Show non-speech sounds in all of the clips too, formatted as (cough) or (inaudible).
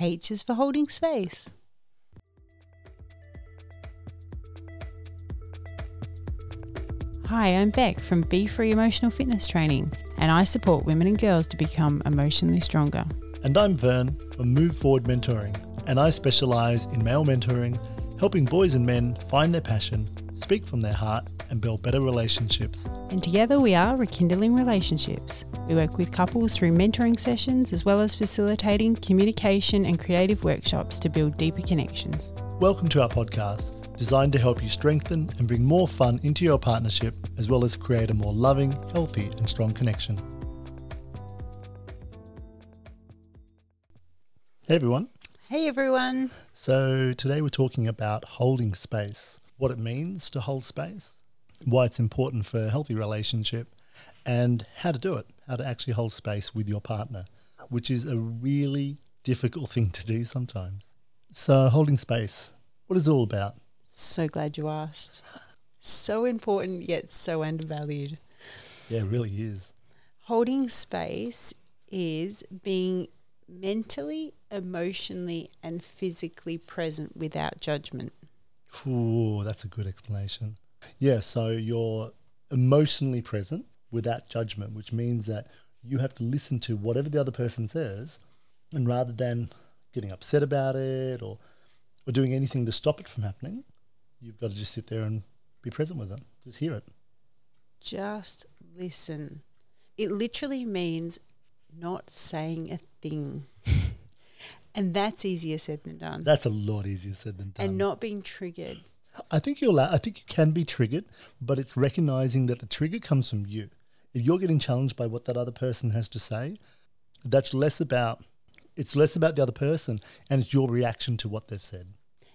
H is for holding space. Hi, I'm Beck from Be Free Emotional Fitness Training, and I support women and girls to become emotionally stronger. And I'm Vern from Move Forward Mentoring, and I specialise in male mentoring, helping boys and men find their passion, speak from their heart, and build better relationships. And together we are rekindling relationships. We work with couples through mentoring sessions as well as facilitating communication and creative workshops to build deeper connections. Welcome to our podcast, designed to help you strengthen and bring more fun into your partnership, as well as create a more loving, healthy, and strong connection. Hey everyone. Hey everyone. So, today we're talking about holding space, what it means to hold space, why it's important for a healthy relationship, and how to do it, how to actually hold space with your partner, which is a really difficult thing to do sometimes. So, holding space, what is it all about? So glad you asked. So important, yet so undervalued. Yeah, it really is. Holding space is being mentally, emotionally, and physically present without judgment. Ooh, that's a good explanation. Yeah, so you're emotionally present without judgment, which means that you have to listen to whatever the other person says, and rather than getting upset about it or or doing anything to stop it from happening, you've got to just sit there and be present with it. Just hear it. Just listen. It literally means not saying a thing. (laughs) and that's easier said than done. That's a lot easier said than done. and not being triggered. I think you're I think you can be triggered, but it's recognizing that the trigger comes from you. If you're getting challenged by what that other person has to say, that's less about it's less about the other person and it's your reaction to what they've said.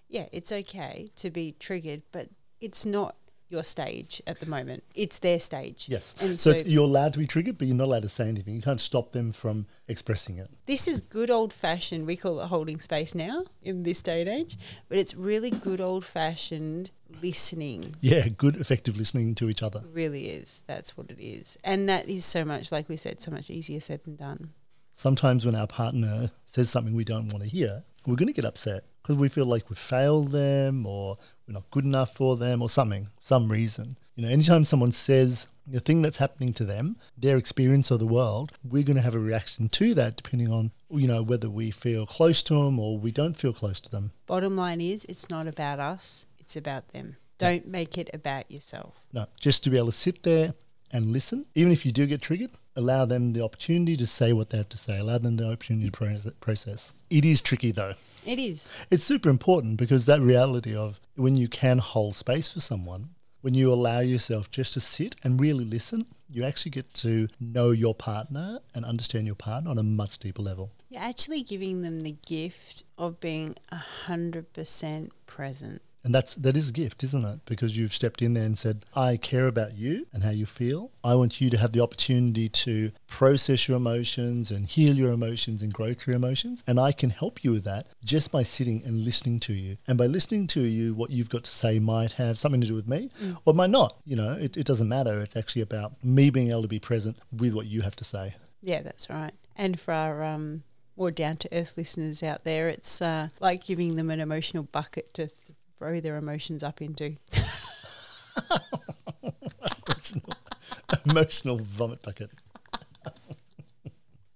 Yeah, it's okay to be triggered, but it's not your stage at the moment. It's their stage. Yes. And so so, you're allowed to be triggered, but you're not allowed to say anything. You can't stop them from expressing it. this is good old fashioned. We call it holding space now in this day and age, but it's really good old fashioned listening. Yeah, good effective listening to each other. Really is. That's what it is. And that is so much, like we said, so much easier said than done. Sometimes when our partner says something we don't want to hear, we're going to get upset because we feel like we've failed them or we're not good enough for them or something, some reason. You know, anytime someone says the thing that's happening to them, their experience of the world, we're going to have a reaction to that depending on, you know, whether we feel close to them or we don't feel close to them. Bottom line is, it's not about us, it's about them. Don't make it about yourself. No, just to be able to sit there and listen, even if you do get triggered, allow them the opportunity to say what they have to say, allow them the opportunity to process. It is tricky though. It is. It's super important because that reality of when you can hold space for someone, when you allow yourself just to sit and really listen, you actually get to know your partner and understand your partner on a much deeper level. You're actually giving them the gift of being 100% present. And that's that is a gift, isn't it? Because you've stepped in there and said, "I care about you and how you feel. I want you to have the opportunity to process your emotions and heal your emotions and grow through emotions, and I can help you with that just by sitting and listening to you. And by listening to you, what you've got to say might have something to do with me, or might not. You know, it, it doesn't matter. It's actually about me being able to be present with what you have to say. Yeah, that's right. And for our um, more down to earth listeners out there, it's uh, like giving them an emotional bucket to throw their emotions up into. (laughs) emotional, emotional vomit bucket.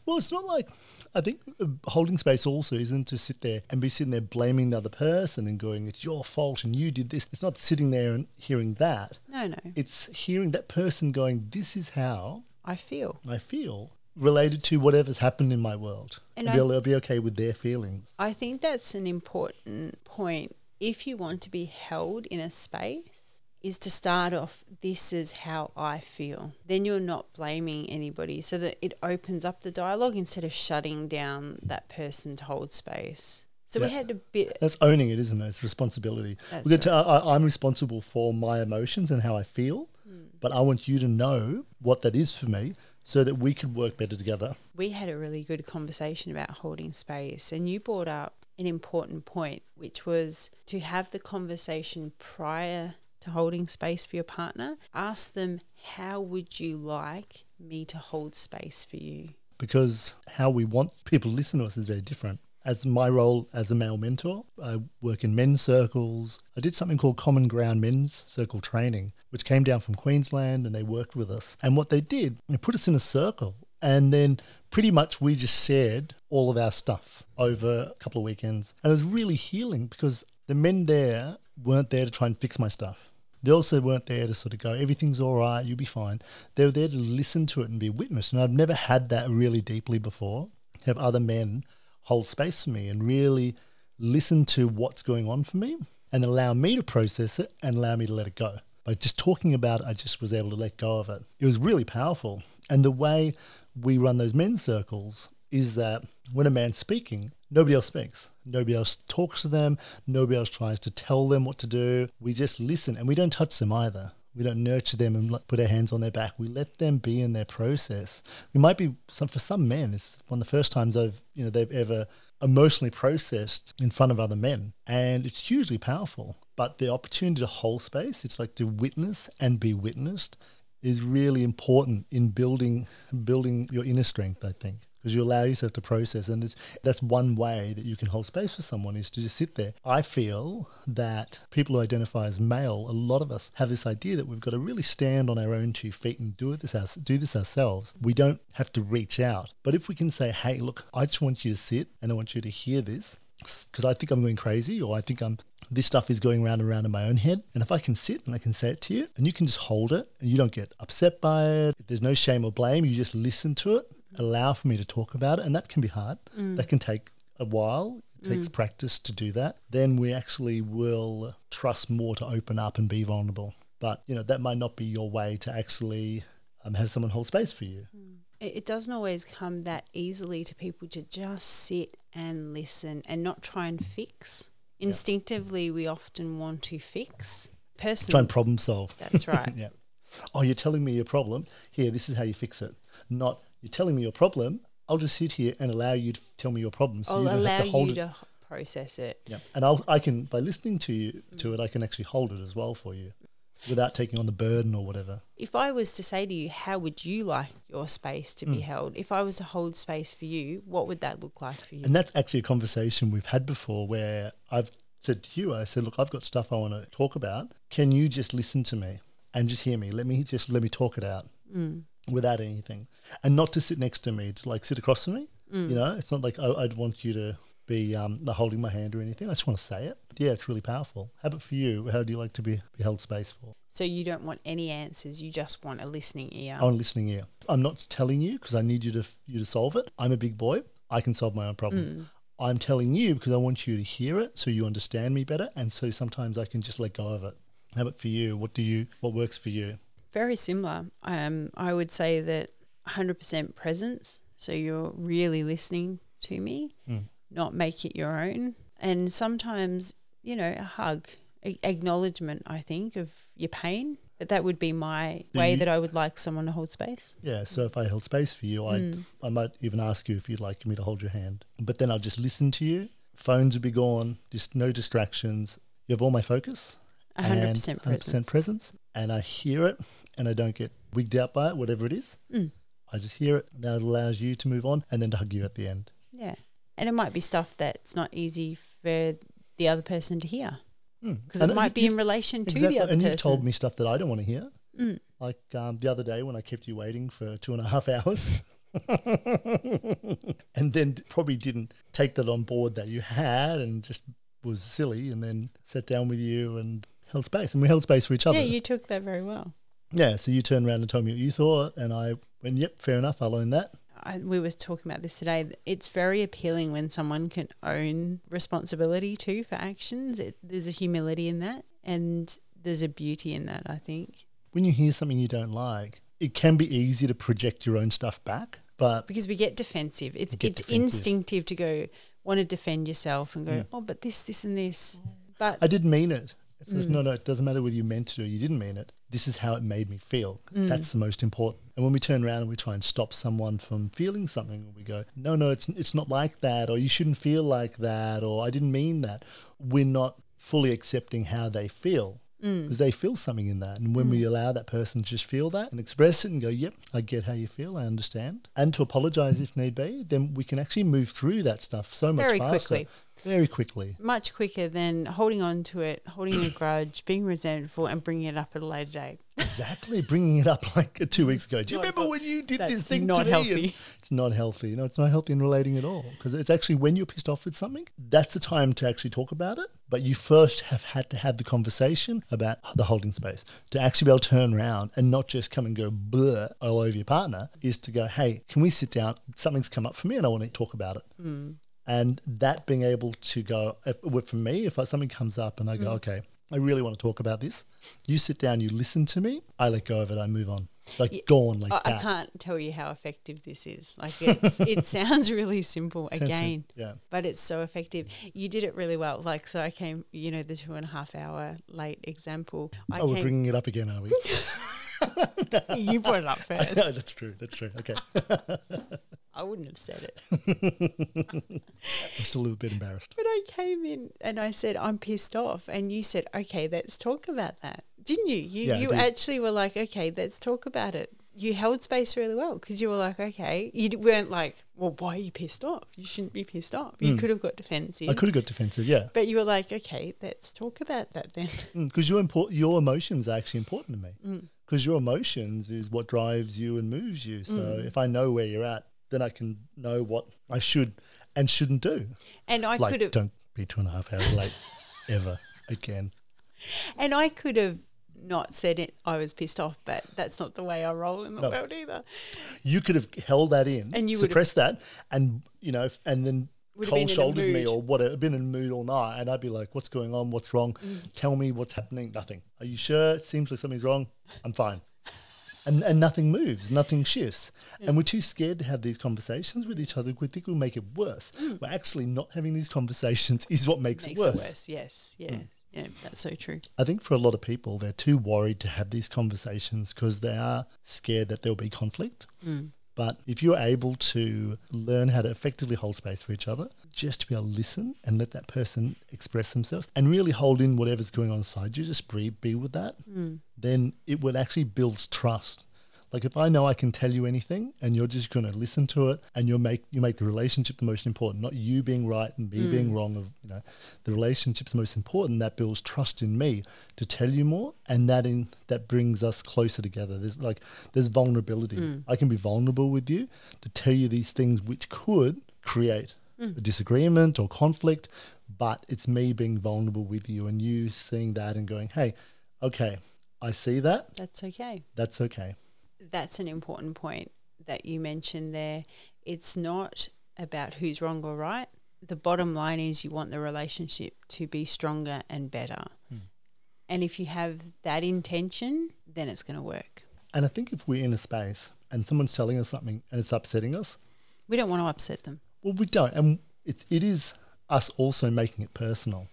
well, it's not like I think uh, holding space also isn't to sit there and be sitting there blaming the other person and going, "It's your fault and you did this." It's not sitting there and hearing that. No, no, It's hearing that person going, "This is how I feel. I feel." Related to whatever's happened in my world, And and be I- to be okay with their feelings. I think that's an important point. If you want to be held in a space, is to start off, this is how I feel. Then you're not blaming anybody so that it opens up the dialogue instead of shutting down that person to hold space. So we had a bit, That's owning it, isn't it? It's responsibility. That's We get to, I, I'm responsible for my emotions and how I feel, hmm. but I want you to know what that is for me so that we can work better together. we had a really good conversation about holding space, and you brought up an important point, which was to have the conversation prior to holding space for your partner. Ask them, How would you like me to hold space for you? Because how we want people to listen to us is very different. as my role as a male mentor, I work in men's circles. I did something called Common Ground Men's Circle Training, which came down from Queensland and they worked with us. And what they did, they put us in a circle and then pretty much we just shared all of our stuff over a couple of weekends. And it was really healing because the men there weren't there to try and fix my stuff. They also weren't there to sort of go, everything's all right, you'll be fine. They were there to listen to it and be witness. And I've never had that really deeply before. Have other men hold space for me and really listen to what's going on for me and allow me to process it and allow me to let it go. By just talking about it, I just was able to let go of it. It was really powerful. And the way we run those men's circles is that when a man's speaking, nobody else speaks. Nobody else talks to them. Nobody else tries to tell them what to do. We just listen and we don't touch them either. We don't nurture them and put our hands on their back. We let them be in their process. We might be some for some men. It's one of the first times I've you know they've ever emotionally processed in front of other men, and it's hugely powerful. But the opportunity to hold space, it's like to witness and be witnessed, is really important in building building your inner strength. I think because you allow yourself to process. And that's one way that you can hold space for someone is to just sit there. I feel that people who identify as male, a lot of us have this idea that we've got to really stand on our own two feet and do this, do this ourselves. We don't have to reach out. But if we can say, hey, look, I just want you to sit and I want you to hear this because I think I'm going crazy or I think I'm this stuff is going round and round in my own head. And if I can sit and I can say it to you and you can just hold it and you don't get upset by it, there's no shame or blame, you just listen to it allow for me to talk about it. And that can be hard. Mm. That can take a while. It takes mm. practice to do that. Then we actually will trust more to open up and be vulnerable. But, you know, that might not be your way to actually um, have someone hold space for you. Mm. It, it doesn't always come that easily to people to just sit and listen and not try and fix. Instinctively, we often want to fix. Personally, try and problem solve. That's right. (laughs) yeah. Oh, you're telling me your problem. Here, this is how you fix it. Not you're telling me your problem. I'll just sit here and allow you to tell me your problem. So I'll you don't allow have to hold you it. to process it. Yeah, and I'll I can by listening to you to it, I can actually hold it as well for you, without taking on the burden or whatever. If I was to say to you, how would you like your space to mm. be held? If I was to hold space for you, what would that look like for you? And that's actually a conversation we've had before, where I've said to you, I said, look, I've got stuff I want to talk about. Can you just listen to me and just hear me? Let me just let me talk it out. Mm without anything, and not to sit next to me, to like sit across from me. Mm. You know, it's not like oh, I'd want you to be um, holding my hand or anything. I just want to say it. Yeah, it's really powerful. How about for you? How do you like to be, be held space for? So you don't want any answers. You just want a listening ear. I want a listening ear. I'm not telling you because I need you to you to solve it. I'm a big boy. I can solve my own problems. Mm. I'm telling you because I want you to hear it so you understand me better, and so sometimes I can just let go of it. How about for you? What do you? What works for you? Very similar. Um, I would say that 100% presence. So you're really listening to me, mm. not make it your own. And sometimes, you know, a hug, a- acknowledgement, I think, of your pain. But that would be my Do way you, that I would like someone to hold space. Yeah. So if I held space for you, I mm. I might even ask you if you'd like me to hold your hand. But then I'll just listen to you. Phones would be gone. Just no distractions. You have all my focus. 100% presence. 100% presence and I hear it and I don't get wigged out by it, whatever it is. Mm. I just hear it. That allows you to move on and then to hug you at the end. Yeah. And it might be stuff that's not easy for the other person to hear because mm. it might be in relation to exactly. the other and person. you've told me stuff that I don't want to hear. Mm. Like um, the other day when I kept you waiting for two and a half hours. (laughs) and then probably didn't take that on board that you had and just was silly and then sat down with you and held space, and we held space for each other. Yeah, you took that very well. Yeah, so you turned around and told me what you thought, and I went, "Yep, fair enough. I'll own that." I, we were talking about this today. It's very appealing when someone can own responsibility too for actions. It, there's a humility in that, and there's a beauty in that. I think when you hear something you don't like, it can be easy to project your own stuff back, but because we get defensive, it's it's defensive. instinctive to go want to defend yourself and go, yeah. oh, but this, this, and this. Mm. But I didn't mean it. It says, mm. no, no, it doesn't matter whether you meant it or you didn't mean it. This is how it made me feel. Mm. That's the most important. And when we turn around and we try and stop someone from feeling something, we go, no, no, it's, it's not like that, or you shouldn't feel like that, or I didn't mean that. We're not fully accepting how they feel. Mm. because they feel something in that. And when we mm. allow that person to just feel that and express it and go, yep, I get how you feel, I understand, and to apologize mm. if need be, then we can actually move through that stuff so much Very faster. quickly. Very quickly. Much quicker than holding on to it, holding a grudge, being resentful, and bringing it up at a later date. Exactly. Bringing it up like (laughs) two weeks ago. Do you remember when you did this thing not to me? healthy. It's not healthy. No, it's not healthy in relating at all. Because it's actually when you're pissed off with something, that's the time to actually talk about it. But you first have had to have the conversation about the holding space. To actually be able to turn around and not just come and go blur all over your partner is to go, hey, can we sit down? Something's come up for me and I want to talk about it. Mm. And that being able to go, if, for me, if something comes up and I go, mm. okay, I really want to talk about this, you sit down, you listen to me, I let go of it, I move on. Like Yeah, gone like I, I can't tell you how effective this is. Like it's, it (laughs) sounds really simple again, Yeah. but it's so effective. You did it really well. Like so, I came. You know, the two and a half hour late example. I Oh, we're bringing it up again, are we? (laughs) (laughs) you brought it up first. no, that's true. That's true. Okay. (laughs) I wouldn't have said it. (laughs) I'm still a little bit embarrassed. But I came in and I said, I'm pissed off. And you said, okay, let's talk about that. Didn't you? You, Yeah, you actually were like, okay, let's talk about it. You held space really well because you were like, okay. You weren't like, well, why are you pissed off? You shouldn't be pissed off. You could have got defensive. I could have got defensive, yeah. But you were like, okay, let's talk about that then. (laughs) Because your import, your emotions are actually important to me. Mm. Because your emotions is what drives you and moves you. So Mm. if I know where you're at, then I can know what I should and shouldn't do. And I like, could have, don't be two and a half hours late (laughs) ever again. and I could have not said it. I was pissed off, but that's not the way I roll in the No. world either. You could have held that in, And you suppressed that, and you know, and then Would have been in cold shouldered me or whatever, been in a mood all night, and I'd be like, "What's going on? What's wrong? Mm. Tell me what's happening." Nothing. Are you sure? It seems like something's wrong. I'm fine. And, and nothing moves, nothing shifts. And we're too scared to have these conversations with each other. We think we'll make it worse. We're actually not having these conversations (laughs) is what makes, Mm. Makes it it worse. worse. Yes. Yeah. Yeah. That's so true. I think for a lot of people, they're too worried to have these conversations because they are scared that there'll be conflict. Mm. But if you're able to learn how to effectively hold space for each other, just to be able to listen and let that person express themselves and really hold in whatever's going on inside you, just breathe, be with that, mm. then it would actually builds trust. Like if I know I can tell you anything and you're just going to listen to it and you make you make the relationship the most important, not you being right and me mm. being wrong. Of you know, the relationship's the most important. That builds trust in me to tell you more, and that in that brings us closer together. There's like there's vulnerability. Mm. I can be vulnerable with you to tell you these things which could create mm. a disagreement or conflict, but it's me being vulnerable with you and you seeing that and going, hey, okay, I see that. That's okay. That's okay. That's an important point that you mentioned there. It's not about who's wrong or right. The bottom line is you want the relationship to be stronger and better. Hmm. And if you have that intention, then it's going to work. And I think if we're in a space and someone's telling us something and it's upsetting us, We don't want to upset them. well, we don't. And it's, it is us also making it personal.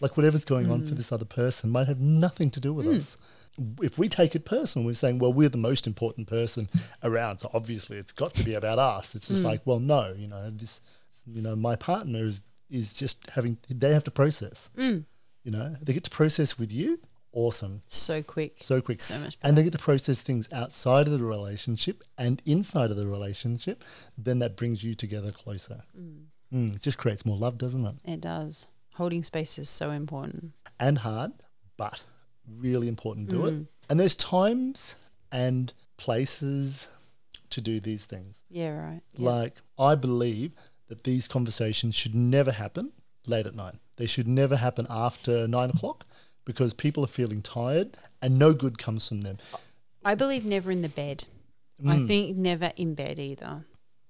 Like whatever's going on for hmm. this other person might have nothing to do with hmm. us. If we take it personal, we're saying, well, we're the most important person around. So obviously it's got to be about us. It's just hmm. like, well, no, you know, this, you know, my partner is, is just having, they have to process. Hmm. You know, they get to process with you. Awesome. So quick. So quick. So much and they get to process things outside of the relationship and inside of the relationship, then that brings you together closer. Mm, it just creates more love, doesn't it? It does. Holding space is so important. And hard, but really important to do Mm. it. And there's times and places to do these things. Yeah, right. Yeah. Like, I believe that these conversations should never happen late at night. They should never happen after nine o'clock because people are feeling tired and no good comes from them. I believe never in the bed. I think never in bed either.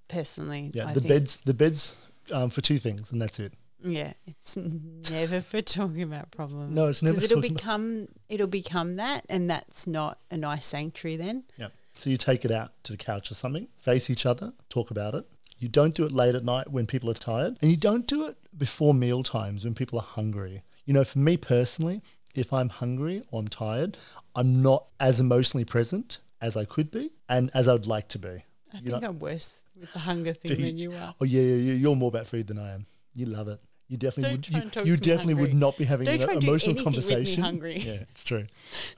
Personally, Mm. Yeah, I the think, beds, the beds um, for two things, and that's it. Yeah, it's (laughs) never for talking about problems. No, it's never because it'll talking about- become it'll become that, and that's not a nice sanctuary. Then Yeah. So you take it out to the couch or something, face each other, talk about it. You don't do it late at night when people are tired, and you don't do it before meal times when people are hungry. You know, for me personally, if I'm hungry or I'm tired, I'm not as emotionally present as I could be and as I would like to be. I You think know- I'm worse with the hunger (laughs) thing you- than you are. Oh yeah, yeah, yeah, you're more about food than I am. You love it. You definitely Don't would you, you definitely would not be having Don't an try and do emotional anything with me conversation. hungry. Yeah, it's true.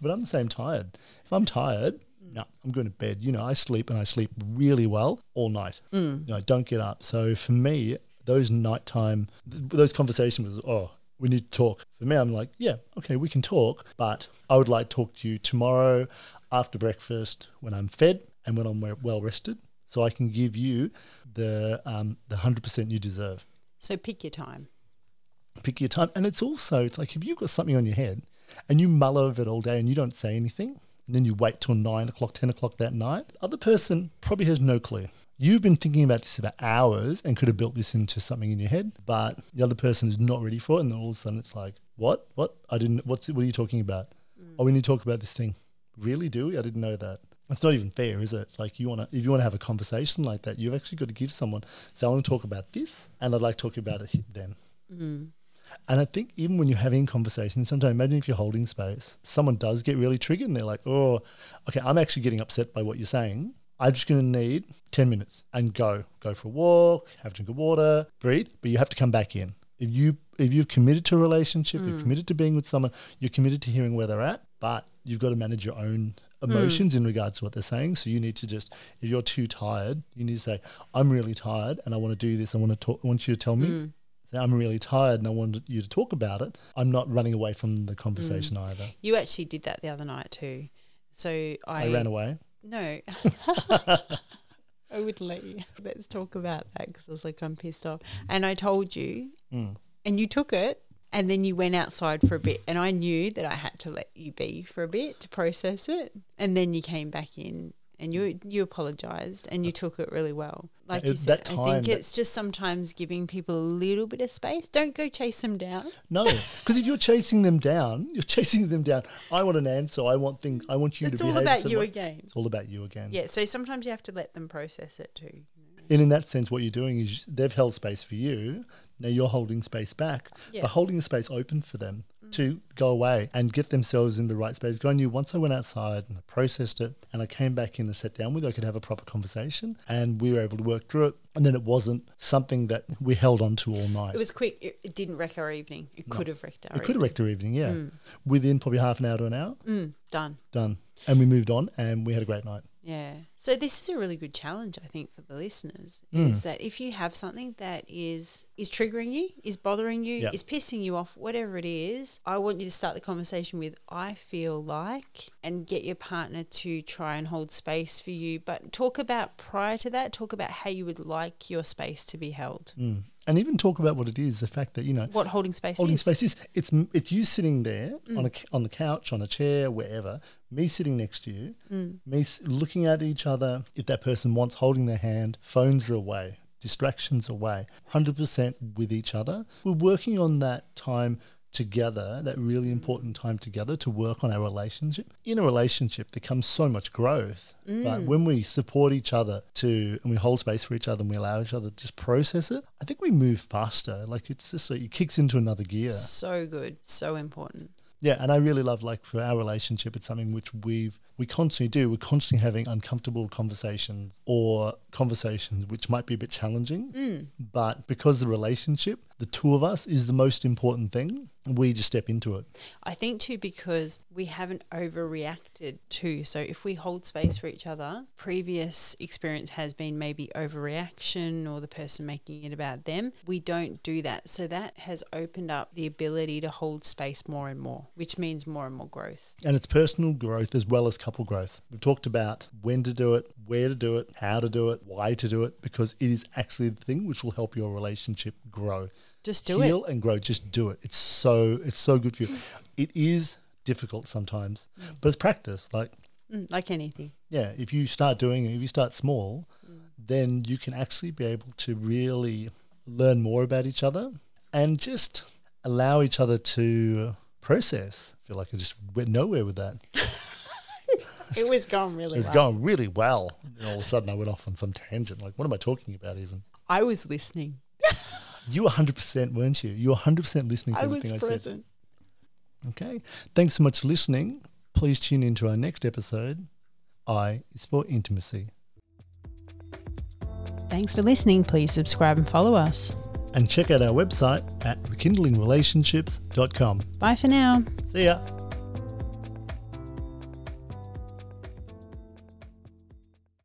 But I'm the same tired. If I'm tired, no, I'm going to bed. You know, I sleep and I sleep really well all night. Mm. You know, I don't get up. So for me, those nighttime, those conversations was, oh, we need to talk. For me, I'm like, yeah, okay, we can talk, but I would like to talk to you tomorrow after breakfast when I'm fed and when I'm well rested, so I can give you the um, the hundred percent you deserve. So pick your time. Pick your time, and it's also it's like if you've got something on your head and you mull over it all day and you don't say anything, and then you wait till nine o'clock, ten o'clock that night, other person probably has no clue. You've been thinking about this for hours and could have built this into something in your head, but the other person is not ready for it, and then all of a sudden it's like, what? What? I didn't. What's? it, What are you talking about? Mm. Oh, we need to talk about this thing. Really? Do we? I didn't know that. It's not even fair, is it? It's like you want to, if you want to have a conversation like that, you've actually got to give someone. So I want to talk about this, and I'd like to talk about it then. Mm. And I think even when you're having conversations, sometimes imagine if you're holding space, someone does get really triggered and they're like, oh, okay, I'm actually getting upset by what you're saying. I'm just going to need 10 minutes and go. Go for a walk, have a drink of water, breathe, but you have to come back in. If you if you've committed to a relationship, you're mm. committed to being with someone, you're committed to hearing where they're at, but you've got to manage your own emotions mm. in regards to what they're saying. So you need to just if you're too tired, you need to say, I'm really tired and I want to do this. I want to talk I want you to tell me say, I'm really tired and I want you to talk about it. I'm not running away from the conversation either. You actually did that the other night too. So I, I ran away. No. (laughs) (laughs) I wouldn't let you. Let's talk about that because I was like, I'm pissed off. And I told you, Mm. and you took it, and then you went outside for a bit. And I knew that I had to let you be for a bit to process it. And then you came back in and you you apologized and you took it really well. Like you said, I think it's just sometimes giving people a little bit of space. Don't go chase them down. No, because if you're chasing them down, you're chasing them down. I want an answer. I want things. I want you It's to all behave. a about you again. It's all about you again. Yeah. So sometimes you have to let them process it too. And in that sense, what you're doing is they've held space for you. Now you're holding space back, Yeah. but holding the space open for them to go away and get themselves in the right space. Because I knew once I went outside and I processed it and I came back in and sat down with you, I could have a proper conversation and we were able to work through it. And then it wasn't something that we held on to all night. It was quick. It, didn't wreck our evening. It could have wrecked our it could have evening. wrecked our evening, yeah. Within probably half an hour to an hour, Mm, done. done. And we moved on and we had a great night. Yeah. So this is a really good challenge, I think, for the listeners. Mm. Is that if you have something that is is triggering you, is bothering you, Yeah. is pissing you off, whatever it is, I want you to start the conversation with "I feel like," and get your partner to try and hold space for you. But talk about prior to that, talk about how you would like your space to be held. Mm. And even talk about what it is the fact that, you know, What holding space holding is. space is. It's it's you sitting there mm. on a on the couch on a chair wherever me sitting next to you mm. me looking at each other. If that person wants holding their hand phones are away distractions away 100% with each other. We're working on that time together that really important time together to work on our relationship. In a relationship there comes so much growth mm. but when we support each other to and we hold space for each other and we allow each other to just process it i think we move faster. Like it's just like it kicks into another gear. So good. So important. yeah, and I really love like for our relationship, it's something which we've we constantly do. We're constantly having uncomfortable conversations or conversations which might be a bit challenging. Mm. But because the relationship, the two of us, is the most important thing, we just step into it. I think too because we haven't overreacted too. So if we hold space for each other, previous experience has been maybe overreaction or the person making it about them. We don't do that. So that has opened up the ability to hold space more and more, which means more and more growth. And it's personal growth as well as couple growth. We've talked about when to do it, where to do it, how to do it, why to do it, because it is actually the thing which will help your relationship grow. Just do it. Heal and grow. Just do it. It's so it's so good for you. Hmm. It is difficult sometimes, hmm. but it's practice. Like Mm, like anything. yeah, if you start doing it, if you start small, hmm. then you can actually be able to really learn more about each other and just allow each other to process. I feel like I just went nowhere with that. It was going really well. It was well. going really well. And all of a sudden I went off on some tangent. Like, what am I talking about even? I was listening. (laughs) You 100%, weren't you? You were 100% listening to I was everything I said. present. Okay. Thanks so much for listening. Please tune in to our next episode. I is for intimacy. Thanks for listening. Please subscribe and follow us. And check out our website at rekindlingrelationships.com. Bye for now. See ya.